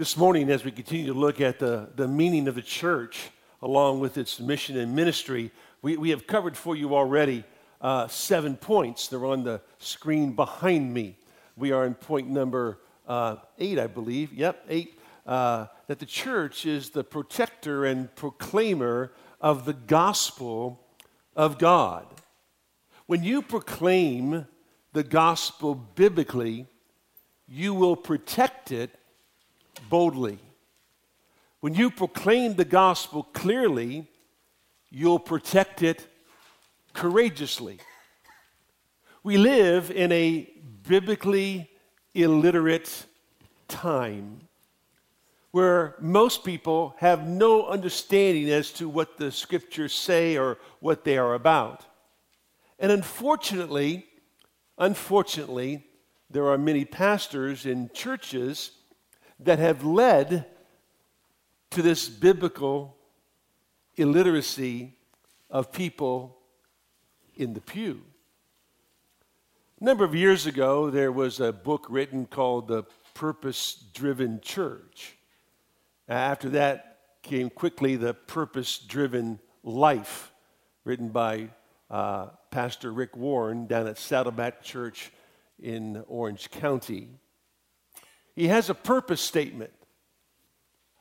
This morning, as we continue to look at the, the meaning of the church along with its mission and ministry, we, we have covered for you already uh, seven points. They're on the screen behind me. We are in point number uh, eight, I believe. Yep, eight. Uh, that the church is the protector and proclaimer of the gospel of God. When you proclaim the gospel biblically, you will protect it boldly. When you proclaim the gospel clearly, you'll protect it courageously. We live in a biblically illiterate time where most people have no understanding as to what the scriptures say or what they are about. And unfortunately, unfortunately, there are many pastors in churches that have led to this biblical illiteracy of people in the pew. A number of years ago, there was a book written called The Purpose Driven Church. After that came quickly The Purpose Driven Life, written by uh, Pastor Rick Warren down at Saddleback Church in Orange County. He has a purpose statement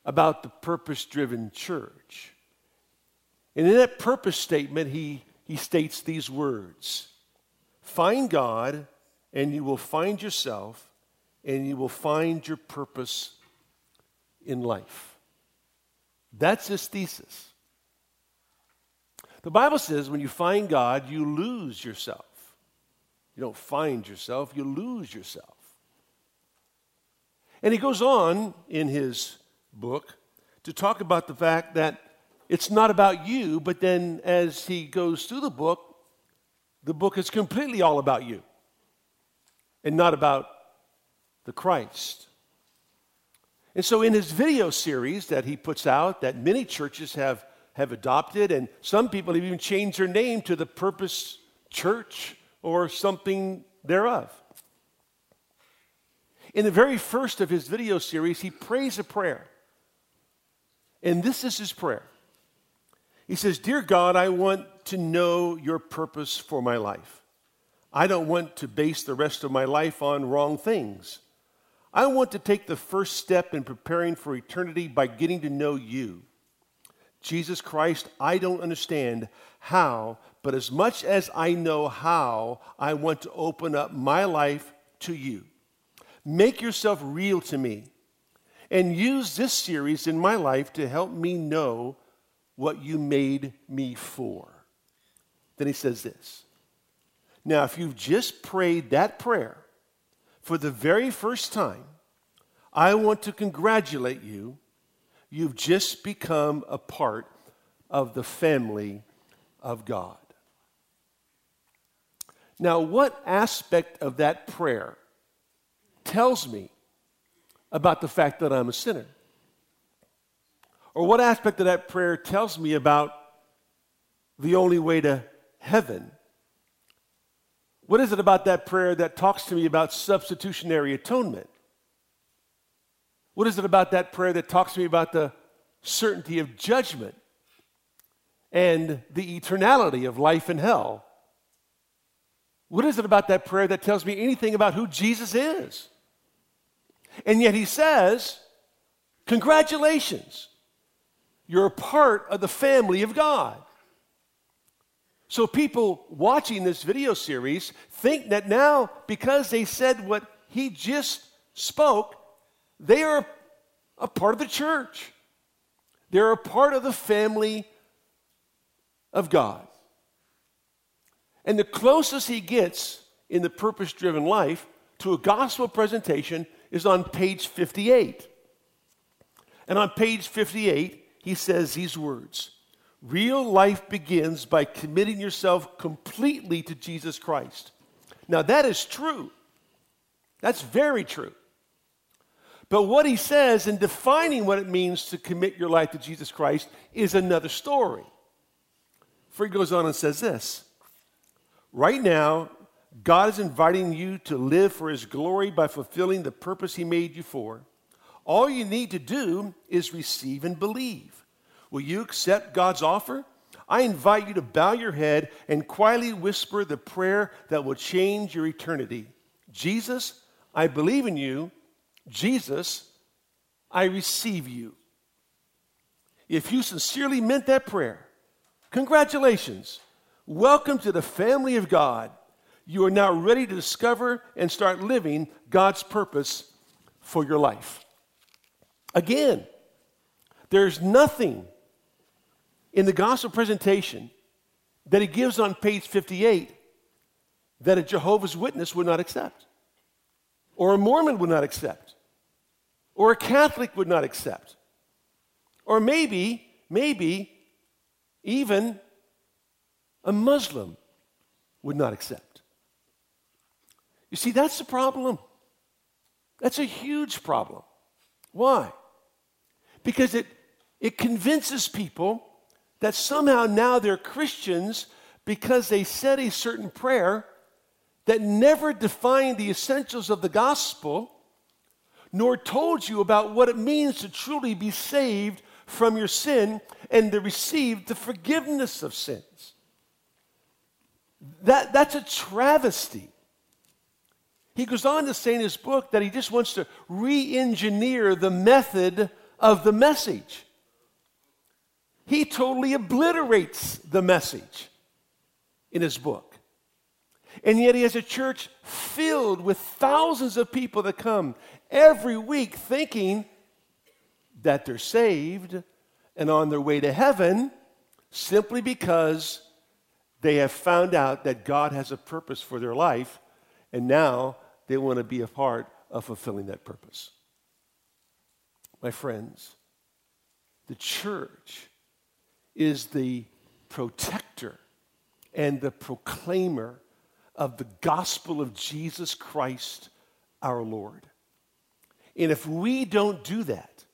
about the purpose driven church. And in that purpose statement, he, he states these words Find God, and you will find yourself, and you will find your purpose in life. That's his thesis. The Bible says when you find God, you lose yourself. You don't find yourself, you lose yourself. And he goes on in his book to talk about the fact that it's not about you, but then as he goes through the book, the book is completely all about you and not about the Christ. And so, in his video series that he puts out, that many churches have, have adopted, and some people have even changed their name to the Purpose Church or something thereof. In the very first of his video series, he prays a prayer. And this is his prayer. He says, Dear God, I want to know your purpose for my life. I don't want to base the rest of my life on wrong things. I want to take the first step in preparing for eternity by getting to know you. Jesus Christ, I don't understand how, but as much as I know how, I want to open up my life to you. Make yourself real to me and use this series in my life to help me know what you made me for. Then he says this. Now, if you've just prayed that prayer for the very first time, I want to congratulate you. You've just become a part of the family of God. Now, what aspect of that prayer tells me about the fact that I'm a sinner? Or what aspect of that prayer tells me about the only way to heaven? What is it about that prayer that talks to me about substitutionary atonement? What is it about that prayer that talks to me about the certainty of judgment and the eternality of life and hell? What is it about that prayer that tells me anything about who Jesus is? And yet he says, Congratulations, you're a part of the family of God. So people watching this video series think that now, because they said what he just spoke, they are a part of the church. They're a part of the family of God. And the closest he gets in the purpose driven life to a gospel presentation is on page 58. And on page 58, he says these words Real life begins by committing yourself completely to Jesus Christ. Now, that is true. That's very true. But what he says in defining what it means to commit your life to Jesus Christ is another story. For he goes on and says this Right now, God is inviting you to live for His glory by fulfilling the purpose He made you for. All you need to do is receive and believe. Will you accept God's offer? I invite you to bow your head and quietly whisper the prayer that will change your eternity. Jesus, I believe in you. Jesus, I receive you. If you sincerely meant that prayer, congratulations. Welcome to the family of God. You are now ready to discover and start living God's purpose for your life. Again, there's nothing in the gospel presentation that he gives on page 58 that a Jehovah's Witness would not accept, or a Mormon would not accept, or a Catholic would not accept, or maybe, maybe even a Muslim would not accept. You see, that's the problem. That's a huge problem. Why? Because it, it convinces people that somehow now they're Christians because they said a certain prayer that never defined the essentials of the gospel, nor told you about what it means to truly be saved from your sin and to receive the forgiveness of sins. That, that's a travesty. He goes on to say in his book that he just wants to re engineer the method of the message he totally obliterates the message in his book. And yet he has a church filled with thousands of people that come every week thinking that they're saved and on their way to heaven simply because they have found out that God has a purpose for their life and now they want to be a part of fulfilling that purpose. My friends, the church is the protector and the proclaimer of the gospel of Jesus Christ our Lord. And if we don't do that,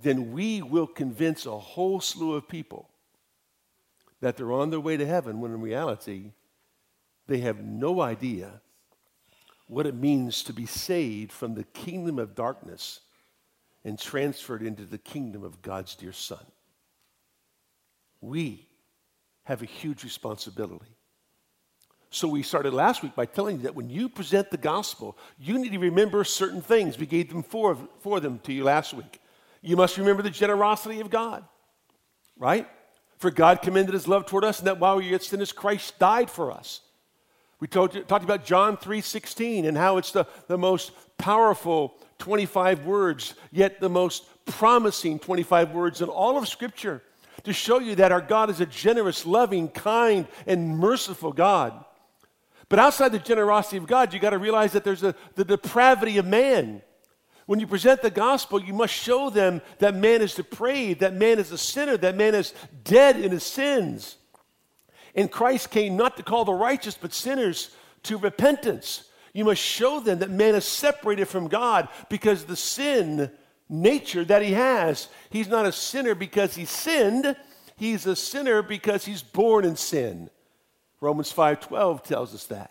then we will convince a whole slew of people that they're on their way to heaven when in reality they have no idea what it means to be saved from the kingdom of darkness and transferred into the kingdom of God's dear Son we have a huge responsibility. So we started last week by telling you that when you present the gospel, you need to remember certain things. We gave them four, for them to you last week. You must remember the generosity of God, right? For God commended his love toward us, and that while we were yet sinners, Christ died for us. We told you, talked about John 3.16 and how it's the, the most powerful 25 words, yet the most promising 25 words in all of Scripture to show you that our God is a generous, loving, kind, and merciful God. But outside the generosity of God, you got to realize that there's a, the depravity of man. When you present the gospel, you must show them that man is depraved, that man is a sinner, that man is dead in his sins. And Christ came not to call the righteous, but sinners to repentance. You must show them that man is separated from God because the sin nature that he has. He's not a sinner because he sinned, he's a sinner because he's born in sin. Romans 5:12 tells us that.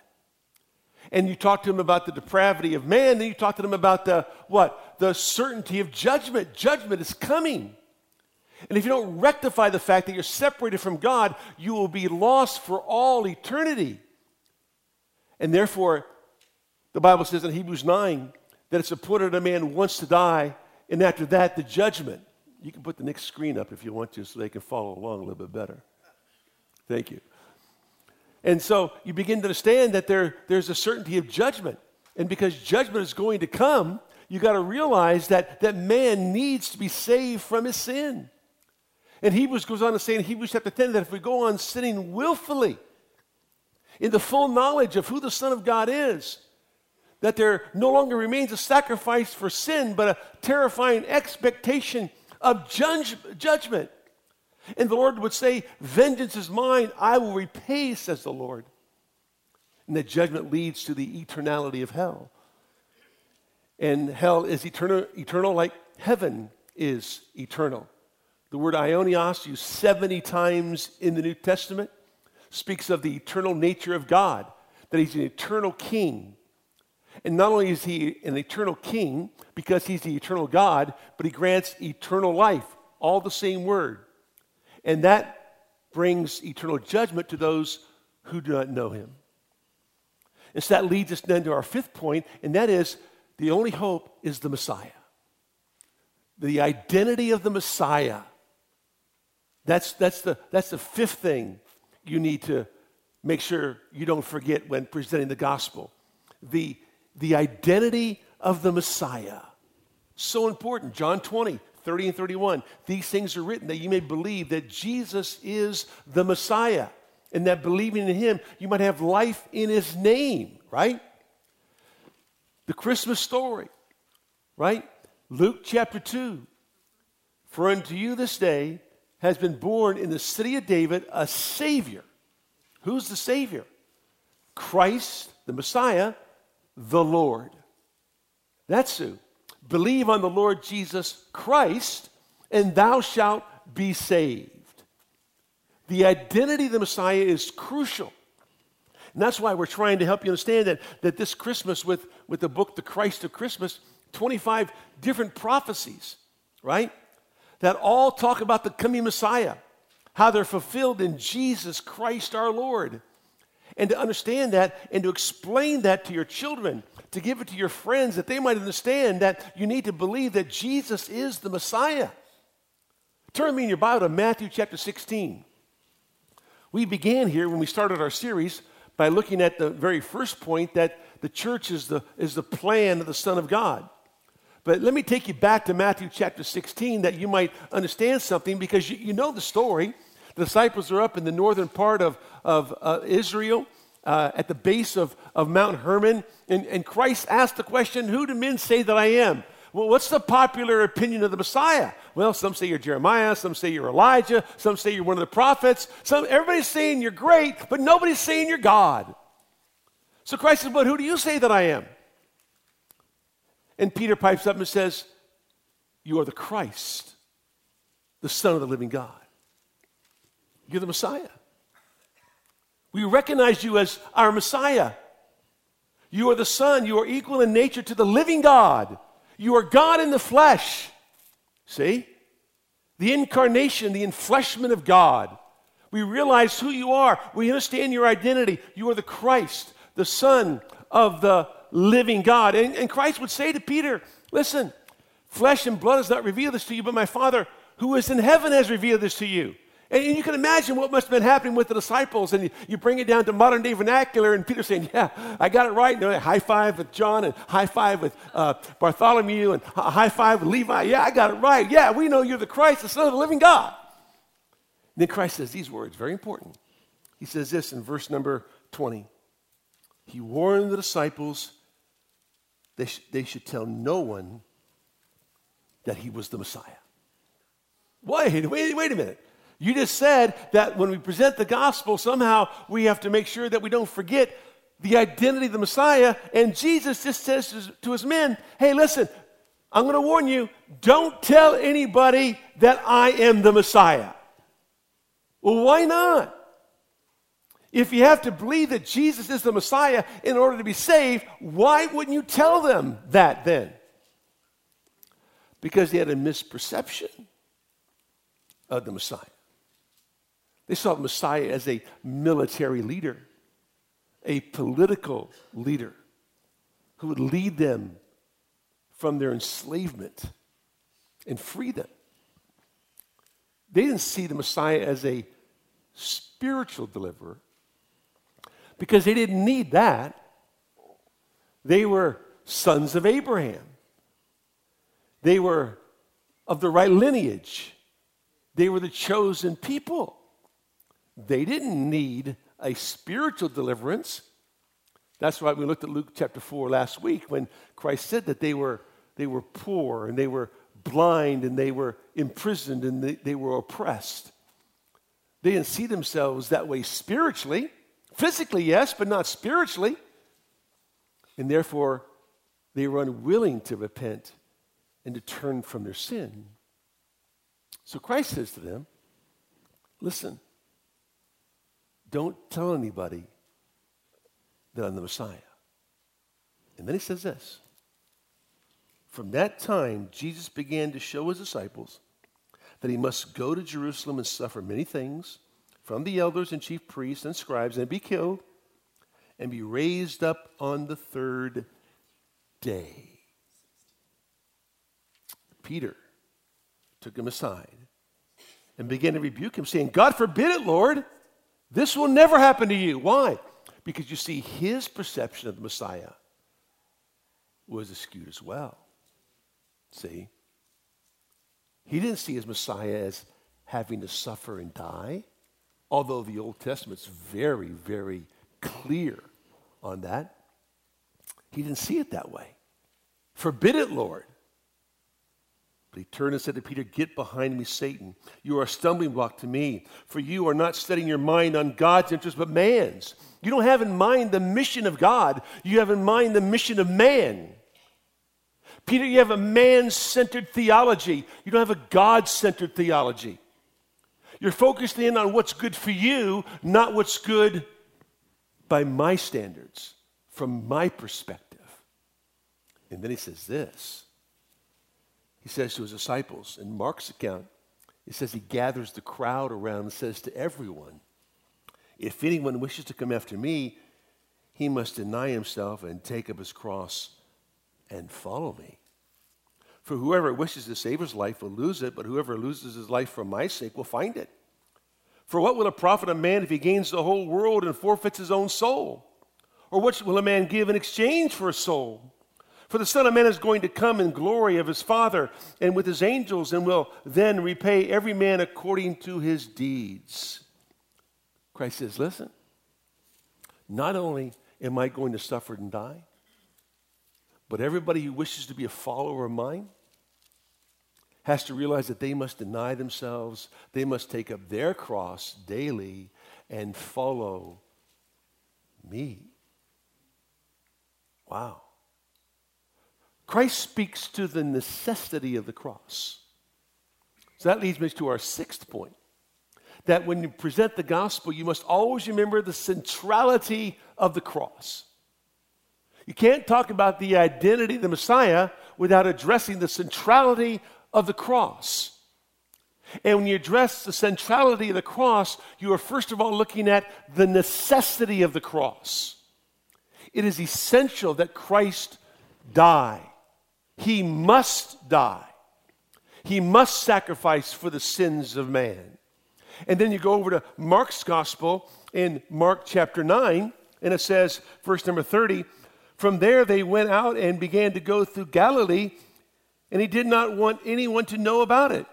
And you talk to him about the depravity of man, then you talk to him about the what? The certainty of judgment. Judgment is coming. And if you don't rectify the fact that you're separated from God, you will be lost for all eternity. And therefore, the Bible says in Hebrews 9 that it's appointed a man once to die, and after that, the judgment. You can put the next screen up if you want to so they can follow along a little bit better. Thank you. And so you begin to understand that there, there's a certainty of judgment. And because judgment is going to come, you got to realize that, that man needs to be saved from his sin. And Hebrews goes on to say in Hebrews chapter 10 that if we go on sinning willfully, in the full knowledge of who the Son of God is, that there no longer remains a sacrifice for sin, but a terrifying expectation of judge, judgment. And the Lord would say, Vengeance is mine, I will repay, says the Lord. And that judgment leads to the eternality of hell. And hell is eternal, eternal like heaven is eternal. The word aionios, used 70 times in the New Testament, speaks of the eternal nature of God, that He's an eternal king And not only is he an eternal king because he's the eternal God, but he grants eternal life, all the same word. And that brings eternal judgment to those who do not know him. And so that leads us then to our fifth point, and that is the only hope is the Messiah. The identity of the Messiah. That's, that's, the, that's the fifth thing you need to make sure you don't forget when presenting the gospel. The, the identity of the Messiah. So important. John 20, 30 and 31. These things are written that you may believe that Jesus is the Messiah and that believing in him, you might have life in his name, right? The Christmas story, right? Luke chapter 2. For unto you this day has been born in the city of David a Savior. Who's the Savior? Christ, the Messiah, the Lord. That's who. Believe on the Lord Jesus Christ, and thou shalt be saved. The identity of the Messiah is crucial. And that's why we're trying to help you understand that, that this Christmas, with, with the book, The Christ of Christmas, 25 different prophecies, right? That all talk about the coming Messiah, how they're fulfilled in Jesus Christ our Lord. And to understand that and to explain that to your children, to give it to your friends, that they might understand that you need to believe that Jesus is the Messiah. Turn me in your Bible to Matthew chapter 16. We began here when we started our series by looking at the very first point that the church is the, is the plan of the Son of God. But let me take you back to Matthew chapter 16 that you might understand something because you, you know the story. The disciples are up in the northern part of, of uh, Israel uh, at the base of, of Mount Hermon, and, and Christ asked the question Who do men say that I am? Well, what's the popular opinion of the Messiah? Well, some say you're Jeremiah, some say you're Elijah, some say you're one of the prophets. Some, everybody's saying you're great, but nobody's saying you're God. So Christ says, But who do you say that I am? And Peter pipes up and says, You are the Christ, the Son of the living God. You're the Messiah. We recognize you as our Messiah. You are the Son. You are equal in nature to the living God. You are God in the flesh. See? The incarnation, the enfleshment of God. We realize who you are. We understand your identity. You are the Christ, the Son of the living God. And, and Christ would say to Peter, Listen, flesh and blood has not revealed this to you, but my Father who is in heaven has revealed this to you. And you can imagine what must have been happening with the disciples. And you, you bring it down to modern day vernacular, and Peter saying, Yeah, I got it right. And high five with John, and high five with uh, Bartholomew, and high five with Levi. Yeah, I got it right. Yeah, we know you're the Christ, the Son of the living God. And then Christ says these words, very important. He says this in verse number 20. He warned the disciples they, sh- they should tell no one that he was the Messiah. Wait, wait, wait a minute. You just said that when we present the gospel, somehow we have to make sure that we don't forget the identity of the Messiah. And Jesus just says to his men, hey, listen, I'm going to warn you, don't tell anybody that I am the Messiah. Well, why not? If you have to believe that Jesus is the Messiah in order to be saved, why wouldn't you tell them that then? Because they had a misperception of the Messiah. They saw the Messiah as a military leader, a political leader who would lead them from their enslavement and free them. They didn't see the Messiah as a spiritual deliverer because they didn't need that. They were sons of Abraham, they were of the right lineage, they were the chosen people. They didn't need a spiritual deliverance. That's why we looked at Luke chapter 4 last week when Christ said that they were, they were poor and they were blind and they were imprisoned and they, they were oppressed. They didn't see themselves that way spiritually. Physically, yes, but not spiritually. And therefore, they were unwilling to repent and to turn from their sin. So Christ says to them, Listen, don't tell anybody that I'm the Messiah And then he says this From that time, Jesus began to show his disciples that he must go to Jerusalem and suffer many things from the elders and chief priests and scribes and be killed and be raised up on the third day. Peter took him aside and began to rebuke him, saying, God forbid it, Lord. This will never happen to you. Why? Because you see, his perception of the Messiah was skewed as well. See? He didn't see his Messiah as having to suffer and die, although the Old Testament's very, very clear on that. He didn't see it that way. Forbid it, Lord. But he turned and said to Peter, Get behind me, Satan. You are a stumbling block to me, for you are not setting your mind on God's interest, but man's. You don't have in mind the mission of God, you have in mind the mission of man. Peter, you have a man centered theology, you don't have a God centered theology. You're focused in on what's good for you, not what's good by my standards, from my perspective. And then he says this he says to his disciples in Mark's account, he says he gathers the crowd around and says to everyone, If anyone wishes to come after me, he must deny himself and take up his cross and follow me. For whoever wishes to save his life will lose it, but whoever loses his life for my sake will find it. For what will it profit a man if he gains the whole world and forfeits his own soul? Or what will a man give in exchange for a soul? For the Son of Man is going to come in glory of his Father and with his angels, and will then repay every man according to his deeds. Christ says, Listen, not only am I going to suffer and die, but everybody who wishes to be a follower of mine has to realize that they must deny themselves, they must take up their cross daily and follow me. Wow. Christ speaks to the necessity of the cross. So that leads me to our sixth point that when you present the gospel, you must always remember the centrality of the cross. You can't talk about the identity of the Messiah without addressing the centrality of the cross. And when you address the centrality of the cross, you are first of all looking at the necessity of the cross. It is essential that Christ die. He must die. He must sacrifice for the sins of man. And then you go over to Mark's gospel in Mark chapter 9, and it says, verse number 30, from there they went out and began to go through Galilee, and he did not want anyone to know about it.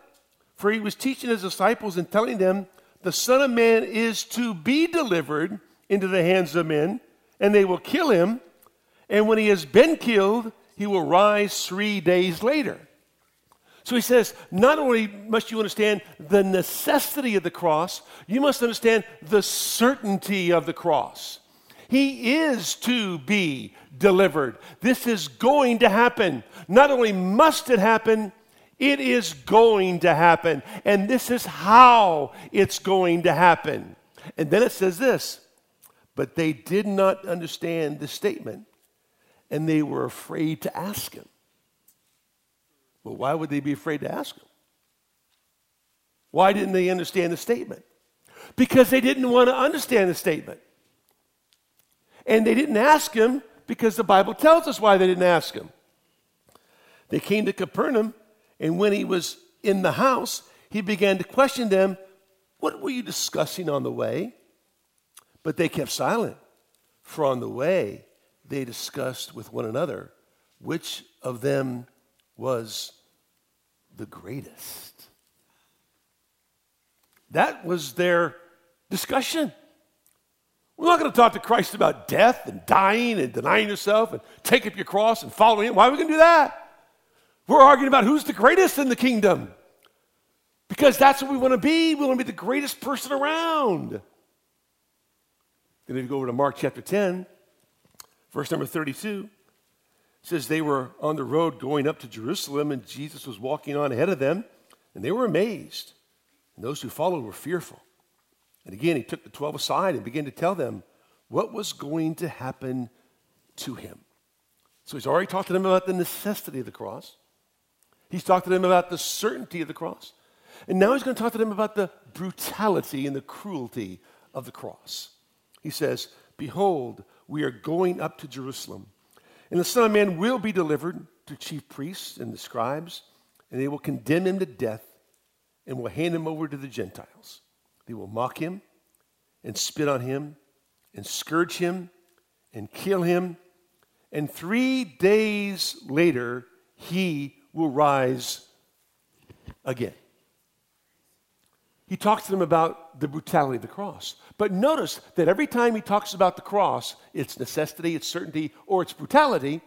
For he was teaching his disciples and telling them, The Son of Man is to be delivered into the hands of men, and they will kill him. And when he has been killed, he will rise three days later. So he says, not only must you understand the necessity of the cross, you must understand the certainty of the cross. He is to be delivered. This is going to happen. Not only must it happen, it is going to happen. And this is how it's going to happen. And then it says this, but they did not understand the statement and they were afraid to ask him. Well, why would they be afraid to ask him? Why didn't they understand the statement? Because they didn't want to understand the statement. And they didn't ask him because the Bible tells us why they didn't ask him. They came to Capernaum, and when he was in the house, he began to question them, What were you discussing on the way? But they kept silent, for on the way they discussed with one another which of them was the greatest. That was their discussion. We're not going to talk to Christ about death and dying and denying yourself and take up your cross and follow him. Why are we going to do that? We're arguing about who's the greatest in the kingdom. Because that's what we want to be. We want to be the greatest person around. Then if you go over to Mark chapter 10, Verse number 32 says they were on the road going up to Jerusalem, and Jesus was walking on ahead of them, and they were amazed. And those who followed were fearful. And again, he took the 12 aside and began to tell them what was going to happen to him. So he's already talked to them about the necessity of the cross. He's talked to them about the certainty of the cross. And now he's going to talk to them about the brutality and the cruelty of the cross. He says, Behold, we are going up to Jerusalem, and the Son of Man will be delivered to chief priests and the scribes, and they will condemn him to death and will hand him over to the Gentiles. They will mock him and spit on him and scourge him and kill him. And three days later, he will rise again. He talks to them about the brutality of the cross. But notice that every time he talks about the cross, its necessity, its certainty, or its brutality,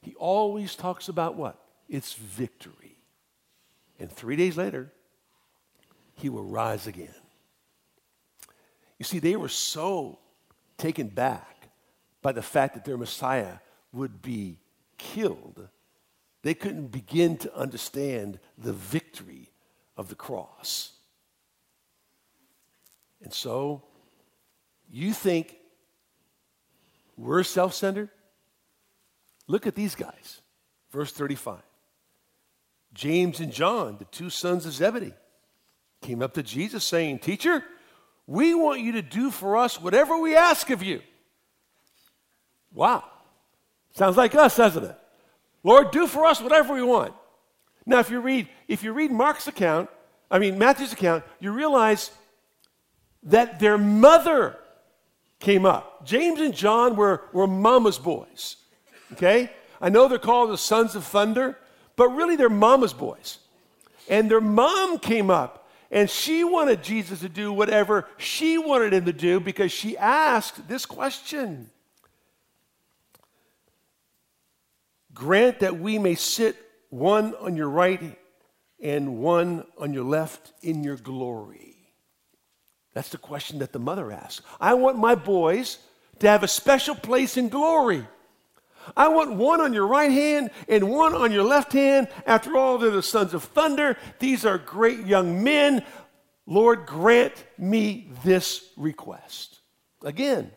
he always talks about what? Its victory. And three days later, he will rise again. You see, they were so taken back by the fact that their Messiah would be killed, they couldn't begin to understand the victory of the cross. And so, you think we're self centered? Look at these guys. Verse 35. James and John, the two sons of Zebedee, came up to Jesus saying, Teacher, we want you to do for us whatever we ask of you. Wow. Sounds like us, doesn't it? Lord, do for us whatever we want. Now, if you read, if you read Mark's account, I mean Matthew's account, you realize that their mother came up. James and John were, were mama's boys. Okay? I know they're called the sons of thunder, but really they're mama's boys. And their mom came up and she wanted Jesus to do whatever she wanted him to do because she asked this question Grant that we may sit one on your right and one on your left in your glory. That's the question that the mother asked. I want my boys to have a special place in glory. I want one on your right hand and one on your left hand. After all, they're the sons of thunder. These are great young men. Lord, grant me this request. Again,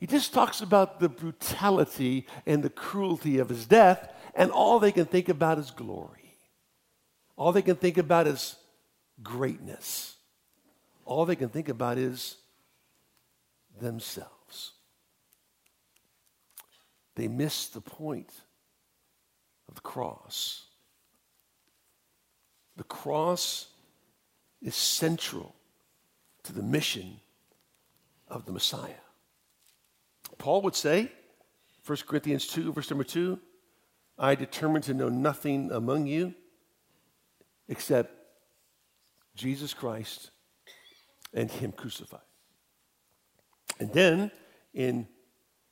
he just talks about the brutality and the cruelty of his death, and all they can think about is glory. All they can think about is greatness. All they can think about is themselves. They miss the point of the cross. The cross is central to the mission of the Messiah. Paul would say, 1 Corinthians 2, verse number 2, I determined to know nothing among you except Jesus Christ and Him crucified. And then in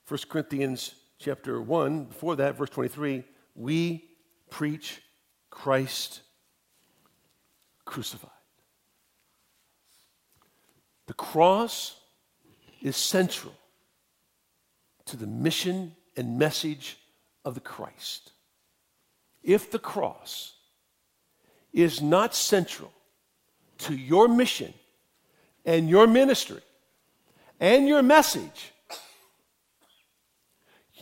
1 Corinthians chapter 1, before that, verse 23, we preach Christ crucified. The cross is central to the mission and message of the Christ. If the cross is not central to your mission and your ministry and your message,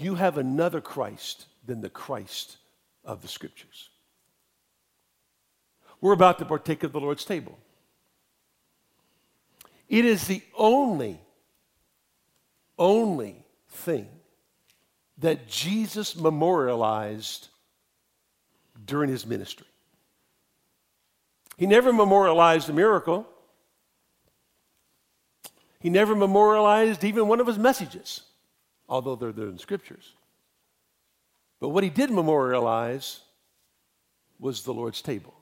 you have another Christ than the Christ of the Scriptures. We're about to partake of the Lord's table. It is the only, only thing that Jesus memorialized during his ministry. He never memorialized a miracle. He never memorialized even one of his messages although they're there in scriptures. But what he did memorialize was the Lord's table.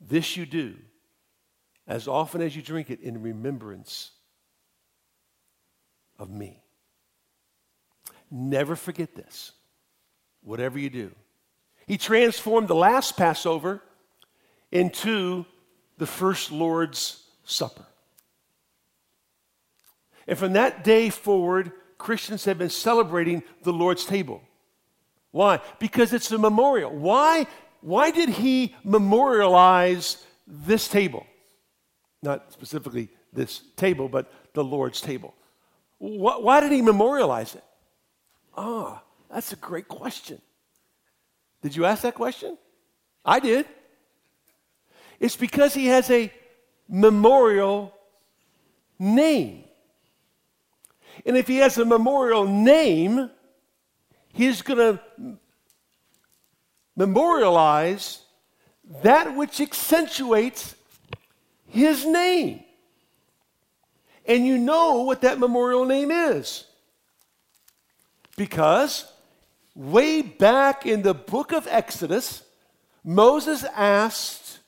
This you do as often as you drink it in remembrance of me. Never forget this, whatever you do. He transformed the last Passover into the first Lord's Supper. And from that day forward, Christians have been celebrating the Lord's table. Why? Because it's a memorial. Why? Why did he memorialize this table? Not specifically this table, but the Lord's table. Why did he memorialize it? Ah, that's a great question. Did you ask that question? I did. It's because he has a memorial name. And if he has a memorial name, he's going to memorialize that which accentuates his name. And you know what that memorial name is. Because way back in the book of Exodus, Moses asked,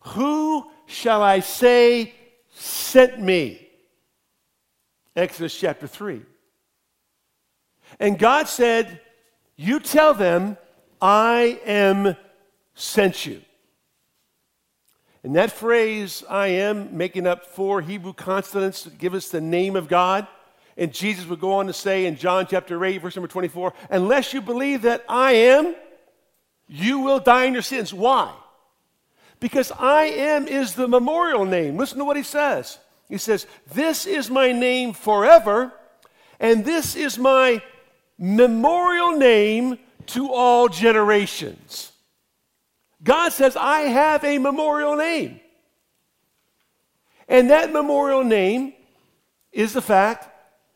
Who shall I say sent me? Exodus chapter 3. And God said, You tell them, I am sent you. And that phrase, I am, making up four Hebrew consonants to give us the name of God. And Jesus would go on to say in John chapter 8, verse number 24, unless you believe that I am, you will die in your sins. Why? Because I am is the memorial name. Listen to what he says. He says, This is my name forever, and this is my memorial name to all generations. God says, I have a memorial name. And that memorial name is the fact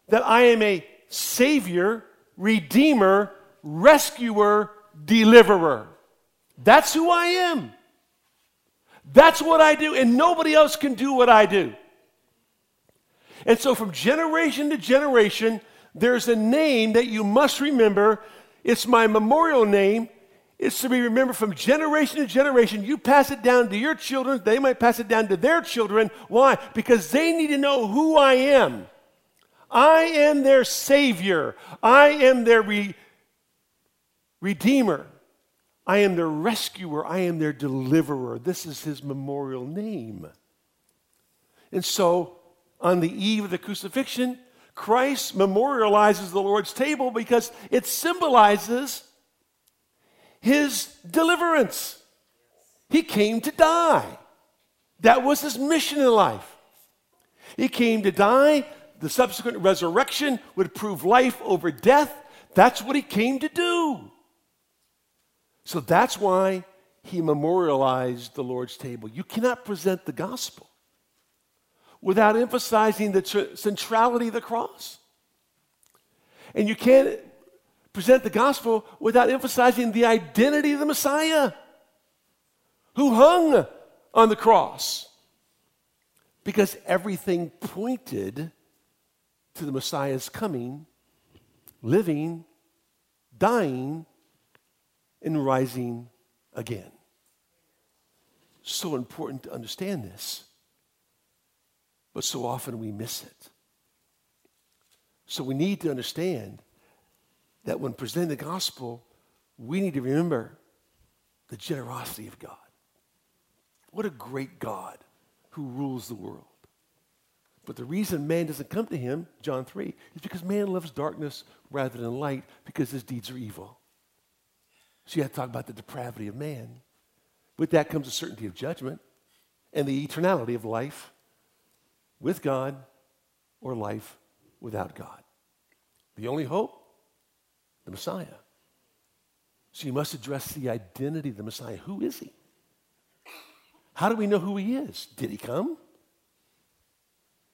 that I am a Savior, Redeemer, Rescuer, Deliverer. That's who I am. That's what I do, and nobody else can do what I do. And so, from generation to generation, there's a name that you must remember. It's my memorial name. It's to be remembered from generation to generation. You pass it down to your children, they might pass it down to their children. Why? Because they need to know who I am. I am their Savior, I am their re- Redeemer, I am their rescuer, I am their deliverer. This is his memorial name. And so, on the eve of the crucifixion, Christ memorializes the Lord's table because it symbolizes his deliverance. He came to die. That was his mission in life. He came to die. The subsequent resurrection would prove life over death. That's what he came to do. So that's why he memorialized the Lord's table. You cannot present the gospel without emphasizing the tr- centrality of the cross. And you can't present the gospel without emphasizing the identity of the Messiah who hung on the cross. Because everything pointed to the Messiah's coming, living, dying, and rising again. So important to understand this, but so often we miss it. So we need to understand that when presenting the gospel, we need to remember the generosity of God. What a great God who rules the world. But the reason man doesn't come to him, John 3, is because man loves darkness rather than light because his deeds are evil. So you have to talk about the depravity of man. With that comes a certainty of judgment and the eternality of life with God or life without God. The only hope the Messiah. So you must address the identity of the Messiah. Who is he? How do we know who he is? Did he come?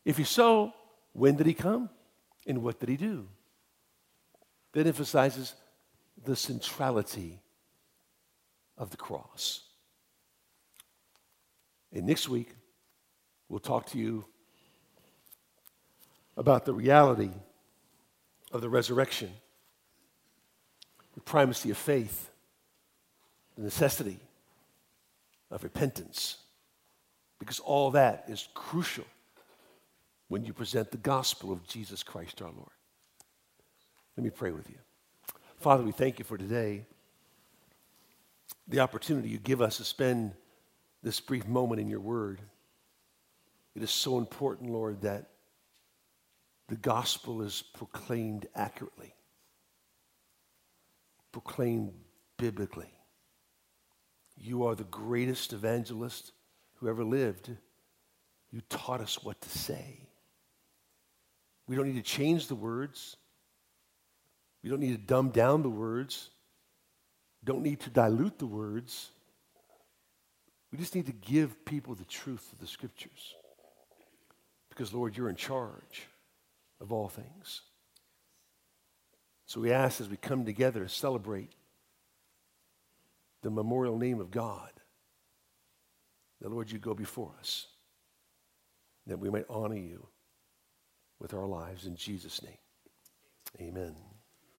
If he so, when did he come? And what did he do? That emphasizes the centrality of the cross. And next week, we'll talk to you about the reality of the resurrection the primacy of faith, the necessity of repentance, because all that is crucial when you present the gospel of Jesus Christ our Lord. Let me pray with you. Father, we thank you for today, the opportunity you give us to spend this brief moment in your word. It is so important, Lord, that the gospel is proclaimed accurately proclaimed biblically. You are the greatest evangelist who ever lived. You taught us what to say. We don't need to change the words. We don't need to dumb down the words, don't need to dilute the words. We just need to give people the truth of the scriptures. Because, Lord, you're in charge of all things. So we ask as we come together to celebrate the memorial name of God, that, Lord, you go before us, that we might honor you with our lives in Jesus' name. Amen.